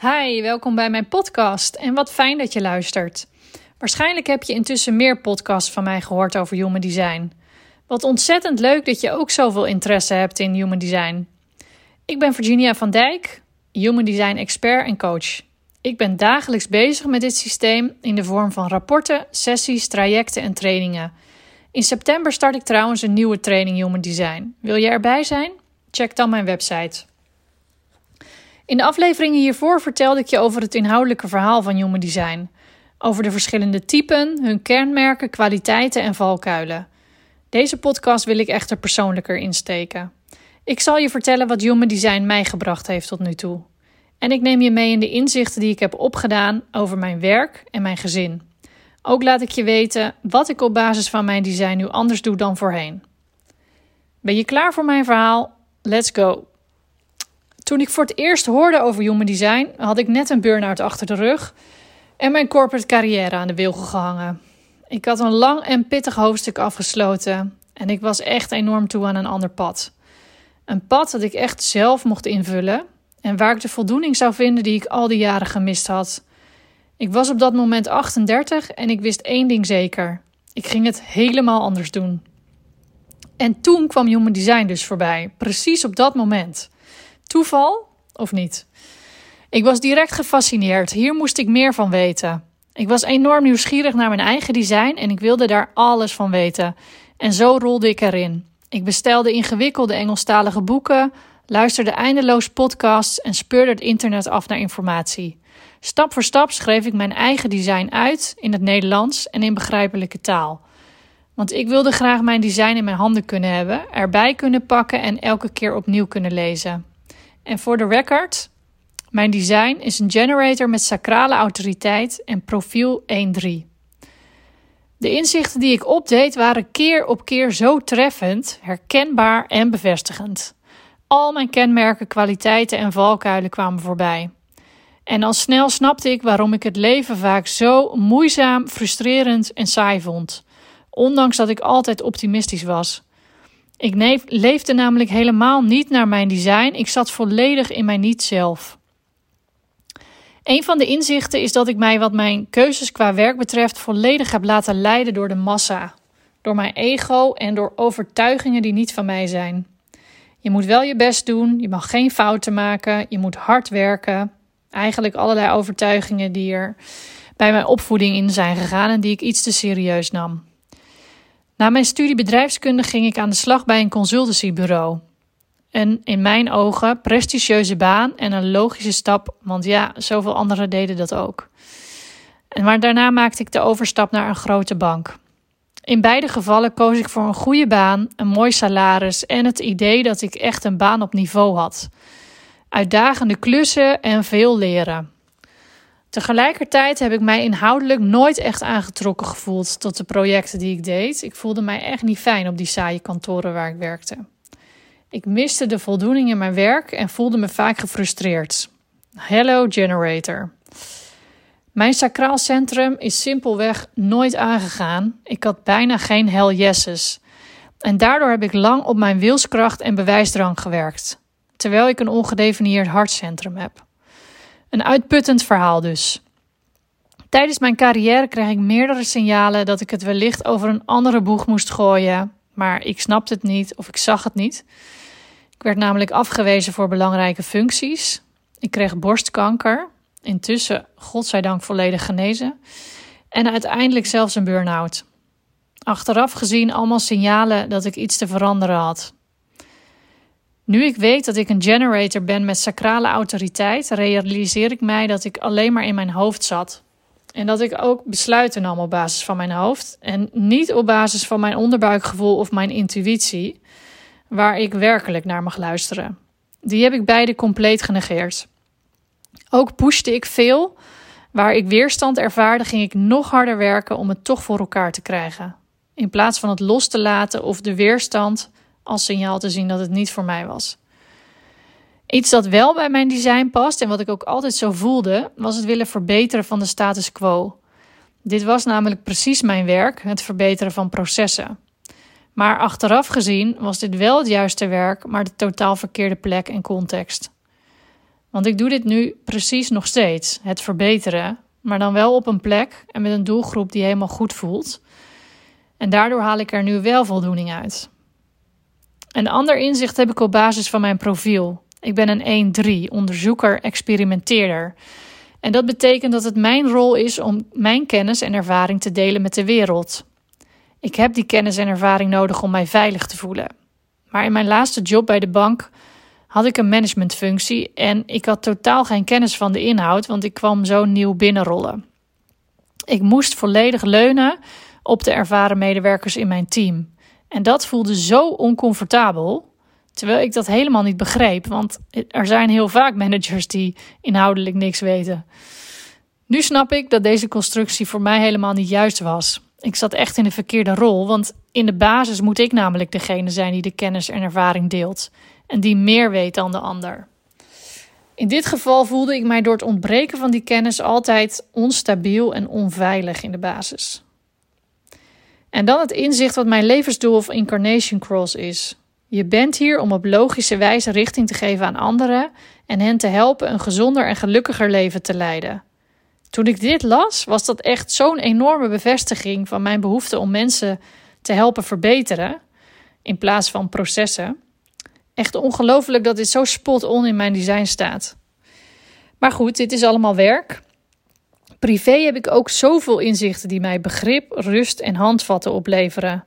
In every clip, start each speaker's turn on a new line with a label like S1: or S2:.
S1: Hi, welkom bij mijn podcast en wat fijn dat je luistert. Waarschijnlijk heb je intussen meer podcasts van mij gehoord over human design. Wat ontzettend leuk dat je ook zoveel interesse hebt in human design. Ik ben Virginia van Dijk, human design expert en coach. Ik ben dagelijks bezig met dit systeem in de vorm van rapporten, sessies, trajecten en trainingen. In september start ik trouwens een nieuwe training Human Design. Wil je erbij zijn? Check dan mijn website. In de afleveringen hiervoor vertelde ik je over het inhoudelijke verhaal van Human Design. Over de verschillende typen, hun kenmerken, kwaliteiten en valkuilen. Deze podcast wil ik echter persoonlijker insteken. Ik zal je vertellen wat Human Design mij gebracht heeft tot nu toe. En ik neem je mee in de inzichten die ik heb opgedaan over mijn werk en mijn gezin. Ook laat ik je weten wat ik op basis van mijn design nu anders doe dan voorheen. Ben je klaar voor mijn verhaal? Let's go! Toen ik voor het eerst hoorde over human design, had ik net een burn-out achter de rug en mijn corporate carrière aan de wilgen gehangen. Ik had een lang en pittig hoofdstuk afgesloten en ik was echt enorm toe aan een ander pad. Een pad dat ik echt zelf mocht invullen en waar ik de voldoening zou vinden die ik al die jaren gemist had. Ik was op dat moment 38 en ik wist één ding zeker: ik ging het helemaal anders doen. En toen kwam Human Design dus voorbij, precies op dat moment. Toeval of niet? Ik was direct gefascineerd. Hier moest ik meer van weten. Ik was enorm nieuwsgierig naar mijn eigen design en ik wilde daar alles van weten. En zo rolde ik erin. Ik bestelde ingewikkelde Engelstalige boeken, luisterde eindeloos podcasts en speurde het internet af naar informatie. Stap voor stap schreef ik mijn eigen design uit in het Nederlands en in begrijpelijke taal. Want ik wilde graag mijn design in mijn handen kunnen hebben, erbij kunnen pakken en elke keer opnieuw kunnen lezen. En voor de record, mijn design is een generator met sacrale autoriteit en profiel 1-3. De inzichten die ik opdeed waren keer op keer zo treffend, herkenbaar en bevestigend. Al mijn kenmerken, kwaliteiten en valkuilen kwamen voorbij. En al snel snapte ik waarom ik het leven vaak zo moeizaam, frustrerend en saai vond. Ondanks dat ik altijd optimistisch was. Ik leefde namelijk helemaal niet naar mijn design. Ik zat volledig in mijn niet-zelf. Een van de inzichten is dat ik mij, wat mijn keuzes qua werk betreft, volledig heb laten leiden door de massa. Door mijn ego en door overtuigingen die niet van mij zijn. Je moet wel je best doen, je mag geen fouten maken, je moet hard werken. Eigenlijk allerlei overtuigingen die er bij mijn opvoeding in zijn gegaan en die ik iets te serieus nam. Na mijn studie bedrijfskunde ging ik aan de slag bij een consultancybureau. Een in mijn ogen prestigieuze baan en een logische stap, want ja, zoveel anderen deden dat ook. Maar daarna maakte ik de overstap naar een grote bank. In beide gevallen koos ik voor een goede baan, een mooi salaris en het idee dat ik echt een baan op niveau had. Uitdagende klussen en veel leren. Tegelijkertijd heb ik mij inhoudelijk nooit echt aangetrokken gevoeld tot de projecten die ik deed. Ik voelde mij echt niet fijn op die saaie kantoren waar ik werkte. Ik miste de voldoening in mijn werk en voelde me vaak gefrustreerd. Hello generator. Mijn sacraal centrum is simpelweg nooit aangegaan. Ik had bijna geen hell yeses. En daardoor heb ik lang op mijn wilskracht en bewijsdrang gewerkt, terwijl ik een ongedefinieerd hartcentrum heb. Een uitputtend verhaal dus. Tijdens mijn carrière kreeg ik meerdere signalen dat ik het wellicht over een andere boeg moest gooien, maar ik snapte het niet of ik zag het niet. Ik werd namelijk afgewezen voor belangrijke functies. Ik kreeg borstkanker, intussen godzijdank volledig genezen, en uiteindelijk zelfs een burn-out. Achteraf gezien allemaal signalen dat ik iets te veranderen had. Nu ik weet dat ik een generator ben met sacrale autoriteit, realiseer ik mij dat ik alleen maar in mijn hoofd zat. En dat ik ook besluiten nam op basis van mijn hoofd en niet op basis van mijn onderbuikgevoel of mijn intuïtie, waar ik werkelijk naar mag luisteren. Die heb ik beide compleet genegeerd. Ook pushte ik veel. Waar ik weerstand ervaarde, ging ik nog harder werken om het toch voor elkaar te krijgen. In plaats van het los te laten of de weerstand als signaal te zien dat het niet voor mij was. Iets dat wel bij mijn design past en wat ik ook altijd zo voelde, was het willen verbeteren van de status quo. Dit was namelijk precies mijn werk, het verbeteren van processen. Maar achteraf gezien was dit wel het juiste werk, maar de totaal verkeerde plek en context. Want ik doe dit nu precies nog steeds, het verbeteren, maar dan wel op een plek en met een doelgroep die helemaal goed voelt. En daardoor haal ik er nu wel voldoening uit. Een ander inzicht heb ik op basis van mijn profiel. Ik ben een 1-3, onderzoeker, experimenteerder. En dat betekent dat het mijn rol is om mijn kennis en ervaring te delen met de wereld. Ik heb die kennis en ervaring nodig om mij veilig te voelen. Maar in mijn laatste job bij de bank had ik een managementfunctie en ik had totaal geen kennis van de inhoud, want ik kwam zo nieuw binnenrollen. Ik moest volledig leunen op de ervaren medewerkers in mijn team. En dat voelde zo oncomfortabel, terwijl ik dat helemaal niet begreep, want er zijn heel vaak managers die inhoudelijk niks weten. Nu snap ik dat deze constructie voor mij helemaal niet juist was. Ik zat echt in de verkeerde rol, want in de basis moet ik namelijk degene zijn die de kennis en ervaring deelt en die meer weet dan de ander. In dit geval voelde ik mij door het ontbreken van die kennis altijd onstabiel en onveilig in de basis. En dan het inzicht wat mijn levensdoel of incarnation cross is. Je bent hier om op logische wijze richting te geven aan anderen en hen te helpen een gezonder en gelukkiger leven te leiden. Toen ik dit las, was dat echt zo'n enorme bevestiging van mijn behoefte om mensen te helpen verbeteren in plaats van processen. Echt ongelooflijk dat dit zo spot on in mijn design staat. Maar goed, dit is allemaal werk. Privé heb ik ook zoveel inzichten die mij begrip, rust en handvatten opleveren.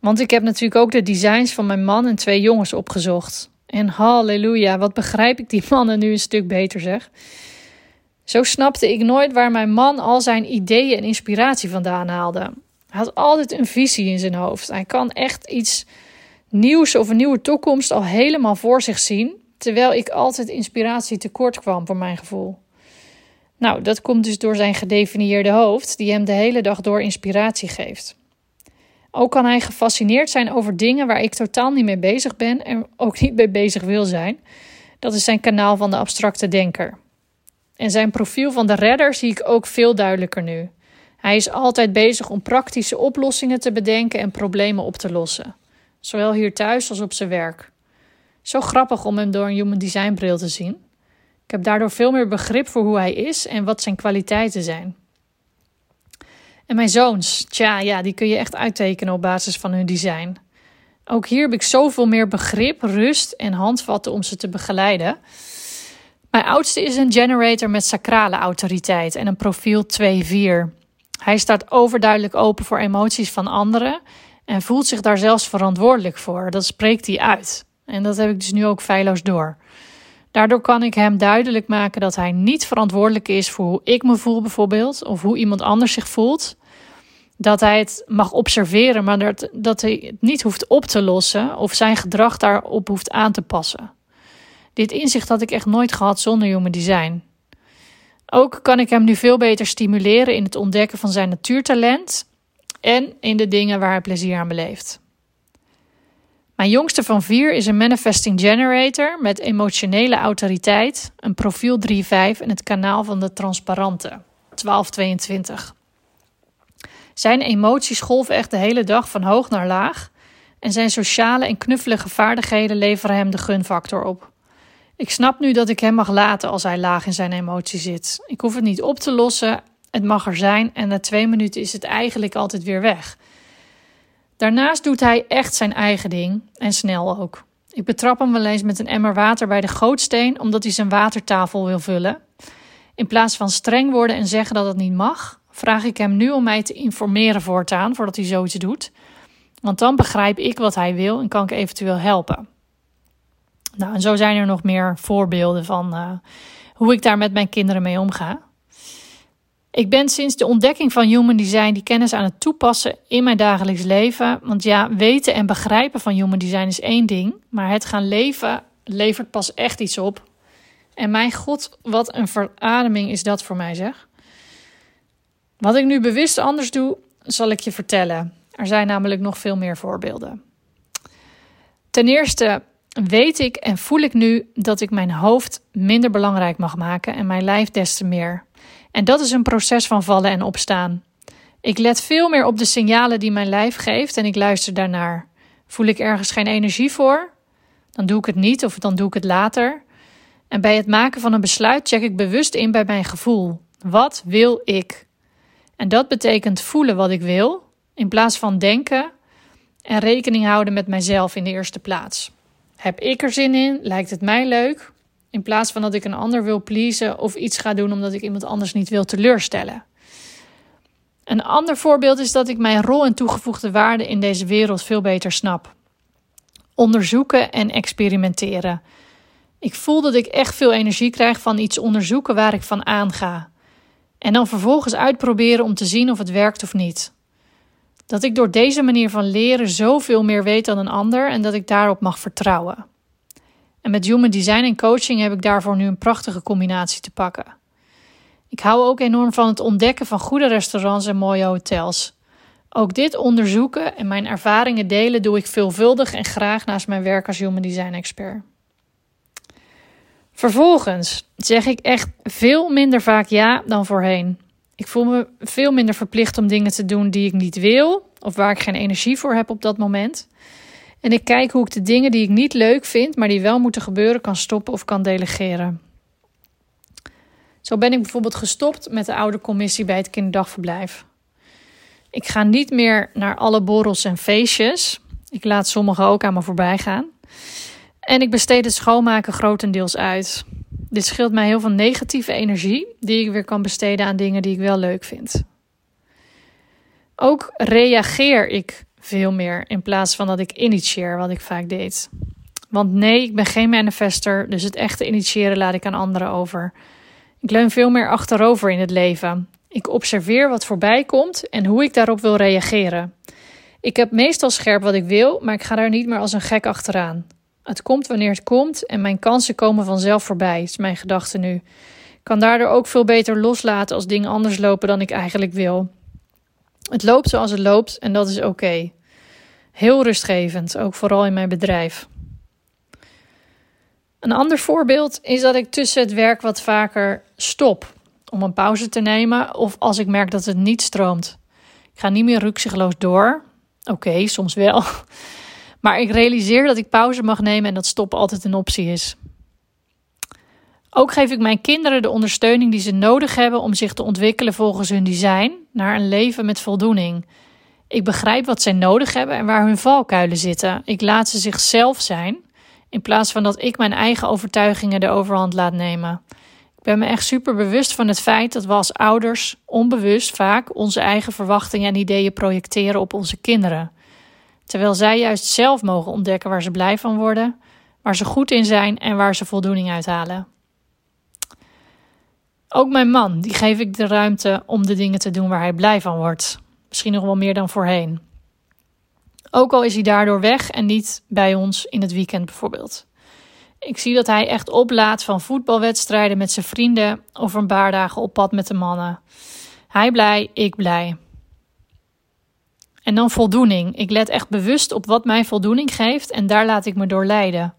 S1: Want ik heb natuurlijk ook de designs van mijn man en twee jongens opgezocht. En halleluja, wat begrijp ik die mannen nu een stuk beter zeg. Zo snapte ik nooit waar mijn man al zijn ideeën en inspiratie vandaan haalde. Hij had altijd een visie in zijn hoofd. Hij kan echt iets nieuws of een nieuwe toekomst al helemaal voor zich zien, terwijl ik altijd inspiratie tekort kwam voor mijn gevoel. Nou, dat komt dus door zijn gedefinieerde hoofd, die hem de hele dag door inspiratie geeft. Ook kan hij gefascineerd zijn over dingen waar ik totaal niet mee bezig ben en ook niet mee bezig wil zijn. Dat is zijn kanaal van de abstracte denker. En zijn profiel van de redder zie ik ook veel duidelijker nu. Hij is altijd bezig om praktische oplossingen te bedenken en problemen op te lossen zowel hier thuis als op zijn werk. Zo grappig om hem door een human design bril te zien. Ik heb daardoor veel meer begrip voor hoe hij is en wat zijn kwaliteiten zijn. En mijn zoons, tja, ja, die kun je echt uittekenen op basis van hun design. Ook hier heb ik zoveel meer begrip, rust en handvatten om ze te begeleiden. Mijn oudste is een generator met sacrale autoriteit en een profiel 2-4. Hij staat overduidelijk open voor emoties van anderen en voelt zich daar zelfs verantwoordelijk voor. Dat spreekt hij uit. En dat heb ik dus nu ook feilloos door. Daardoor kan ik hem duidelijk maken dat hij niet verantwoordelijk is voor hoe ik me voel, bijvoorbeeld, of hoe iemand anders zich voelt. Dat hij het mag observeren, maar dat, hij het niet hoeft op te lossen of zijn gedrag daarop hoeft aan te passen. Dit inzicht had ik echt nooit gehad zonder Human Design. Ook kan ik hem nu veel beter stimuleren in het ontdekken van zijn natuurtalent en in de dingen waar hij plezier aan beleeft. Mijn jongste van vier is een manifesting generator met emotionele autoriteit, een profiel 3-5 en het kanaal van de transparante 1222. Zijn emoties golven echt de hele dag van hoog naar laag en zijn sociale en knuffelige vaardigheden leveren hem de gunfactor op. Ik snap nu dat ik hem mag laten als hij laag in zijn emotie zit. Ik hoef het niet op te lossen het mag er zijn en na twee minuten is het eigenlijk altijd weer weg. Daarnaast doet hij echt zijn eigen ding en snel ook. Ik betrap hem wel eens met een emmer water bij de gootsteen omdat hij zijn watertafel wil vullen. In plaats van streng worden en zeggen dat het niet mag, vraag ik hem nu om mij te informeren voortaan voordat hij zoiets doet. Want dan begrijp ik wat hij wil en kan ik eventueel helpen. Nou, en zo zijn er nog meer voorbeelden van uh, hoe ik daar met mijn kinderen mee omga. Ik ben sinds de ontdekking van Human Design die kennis aan het toepassen in mijn dagelijks leven. Want ja, weten en begrijpen van Human Design is één ding, maar het gaan leven levert pas echt iets op. En mijn god, wat een verademing is dat voor mij zeg. Wat ik nu bewust anders doe, zal ik je vertellen. Er zijn namelijk nog veel meer voorbeelden. Ten eerste weet ik en voel ik nu dat ik mijn hoofd minder belangrijk mag maken en mijn lijf des te meer. En dat is een proces van vallen en opstaan. Ik let veel meer op de signalen die mijn lijf geeft en ik luister daarnaar. Voel ik ergens geen energie voor? Dan doe ik het niet of dan doe ik het later. En bij het maken van een besluit check ik bewust in bij mijn gevoel. Wat wil ik? En dat betekent voelen wat ik wil, in plaats van denken en rekening houden met mijzelf in de eerste plaats. Heb ik er zin in? Lijkt het mij leuk? In plaats van dat ik een ander wil pleasen of iets ga doen omdat ik iemand anders niet wil teleurstellen. Een ander voorbeeld is dat ik mijn rol en toegevoegde waarde in deze wereld veel beter snap. Onderzoeken en experimenteren. Ik voel dat ik echt veel energie krijg van iets onderzoeken waar ik van aanga. En dan vervolgens uitproberen om te zien of het werkt of niet. Dat ik door deze manier van leren zoveel meer weet dan een ander en dat ik daarop mag vertrouwen. En met Human Design en coaching heb ik daarvoor nu een prachtige combinatie te pakken. Ik hou ook enorm van het ontdekken van goede restaurants en mooie hotels. Ook dit onderzoeken en mijn ervaringen delen doe ik veelvuldig en graag naast mijn werk als Human Design expert. Vervolgens zeg ik echt veel minder vaak ja dan voorheen. Ik voel me veel minder verplicht om dingen te doen die ik niet wil of waar ik geen energie voor heb op dat moment. En ik kijk hoe ik de dingen die ik niet leuk vind, maar die wel moeten gebeuren, kan stoppen of kan delegeren. Zo ben ik bijvoorbeeld gestopt met de oude commissie bij het kinderdagverblijf. Ik ga niet meer naar alle borrels en feestjes. Ik laat sommige ook aan me voorbij gaan. En ik besteed het schoonmaken grotendeels uit. Dit scheelt mij heel veel negatieve energie, die ik weer kan besteden aan dingen die ik wel leuk vind. Ook reageer ik veel meer in plaats van dat ik initieer, wat ik vaak deed. Want nee, ik ben geen manifester, dus het echte initiëren laat ik aan anderen over. Ik leun veel meer achterover in het leven. Ik observeer wat voorbij komt en hoe ik daarop wil reageren. Ik heb meestal scherp wat ik wil, maar ik ga daar niet meer als een gek achteraan. Het komt wanneer het komt en mijn kansen komen vanzelf voorbij, is mijn gedachte nu. Ik kan daardoor ook veel beter loslaten als dingen anders lopen dan ik eigenlijk wil. Het loopt zoals het loopt en dat is oké. Heel rustgevend, ook vooral in mijn bedrijf. Een ander voorbeeld is dat ik tussen het werk wat vaker stop om een pauze te nemen of als ik merk dat het niet stroomt. Ik ga niet meer rukzichtloos door. Oké, soms wel. Maar ik realiseer dat ik pauze mag nemen en dat stoppen altijd een optie is. Ook geef ik mijn kinderen de ondersteuning die ze nodig hebben om zich te ontwikkelen volgens hun design naar een leven met voldoening. Ik begrijp wat zij nodig hebben en waar hun valkuilen zitten. Ik laat ze zichzelf zijn, in plaats van dat ik mijn eigen overtuigingen de overhand laat nemen. Ik ben me echt super bewust van het feit dat we als ouders onbewust vaak onze eigen verwachtingen en ideeën projecteren op onze kinderen. Terwijl zij juist zelf mogen ontdekken waar ze blij van worden, waar ze goed in zijn en waar ze voldoening uit halen. Ook mijn man, die geef ik de ruimte om de dingen te doen waar hij blij van wordt. Misschien nog wel meer dan voorheen. Ook al is hij daardoor weg en niet bij ons in het weekend bijvoorbeeld. Ik zie dat hij echt oplaat van voetbalwedstrijden met zijn vrienden of een paar dagen op pad met de mannen. Hij blij, ik blij. En dan voldoening. Ik let echt bewust op wat mij voldoening geeft en daar laat ik me door leiden.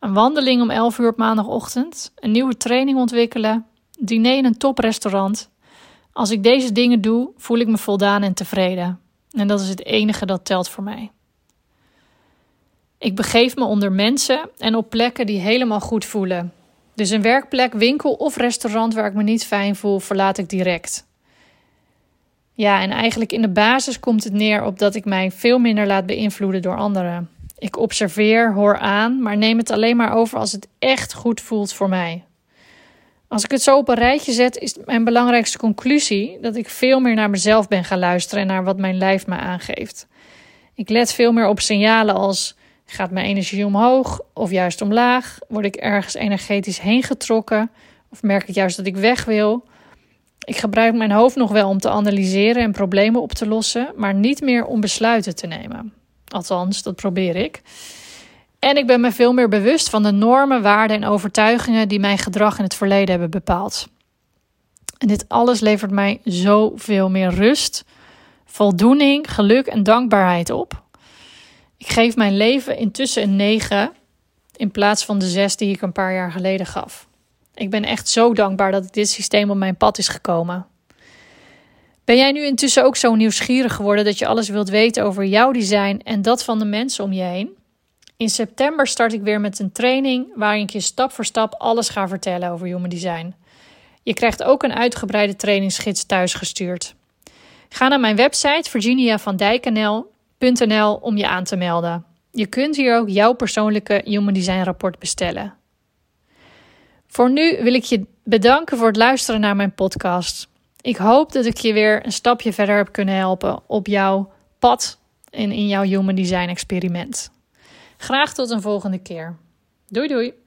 S1: Een wandeling om 11 uur op maandagochtend, een nieuwe training ontwikkelen, diner in een toprestaurant. Als ik deze dingen doe, voel ik me voldaan en tevreden. En dat is het enige dat telt voor mij. Ik begeef me onder mensen en op plekken die helemaal goed voelen. Dus een werkplek, winkel of restaurant waar ik me niet fijn voel, verlaat ik direct. Ja, en eigenlijk in de basis komt het neer op dat ik mij veel minder laat beïnvloeden door anderen. Ik observeer, hoor aan, maar neem het alleen maar over als het echt goed voelt voor mij. Als ik het zo op een rijtje zet, is mijn belangrijkste conclusie dat ik veel meer naar mezelf ben gaan luisteren en naar wat mijn lijf me aangeeft. Ik let veel meer op signalen als gaat mijn energie omhoog of juist omlaag? Word ik ergens energetisch heen getrokken of merk ik juist dat ik weg wil? Ik gebruik mijn hoofd nog wel om te analyseren en problemen op te lossen, maar niet meer om besluiten te nemen. Althans, dat probeer ik. En ik ben me veel meer bewust van de normen, waarden en overtuigingen die mijn gedrag in het verleden hebben bepaald. En dit alles levert mij zoveel meer rust, voldoening, geluk en dankbaarheid op. Ik geef mijn leven intussen een 9 in plaats van de 6 die ik een paar jaar geleden gaf. Ik ben echt zo dankbaar dat dit systeem op mijn pad is gekomen. Ben jij nu intussen ook zo nieuwsgierig geworden dat je alles wilt weten over jouw design en dat van de mensen om je heen? In september start ik weer met een training waarin ik je stap voor stap alles ga vertellen over Human Design. Je krijgt ook een uitgebreide trainingsgids thuisgestuurd. Ga naar mijn website virginiavandijknl.nl om je aan te melden. Je kunt hier ook jouw persoonlijke Human Design rapport bestellen. Voor nu wil ik je bedanken voor het luisteren naar mijn podcast. Ik hoop dat ik je weer een stapje verder heb kunnen helpen op jouw pad en in jouw Human Design experiment. Graag tot een volgende keer. Doei doei!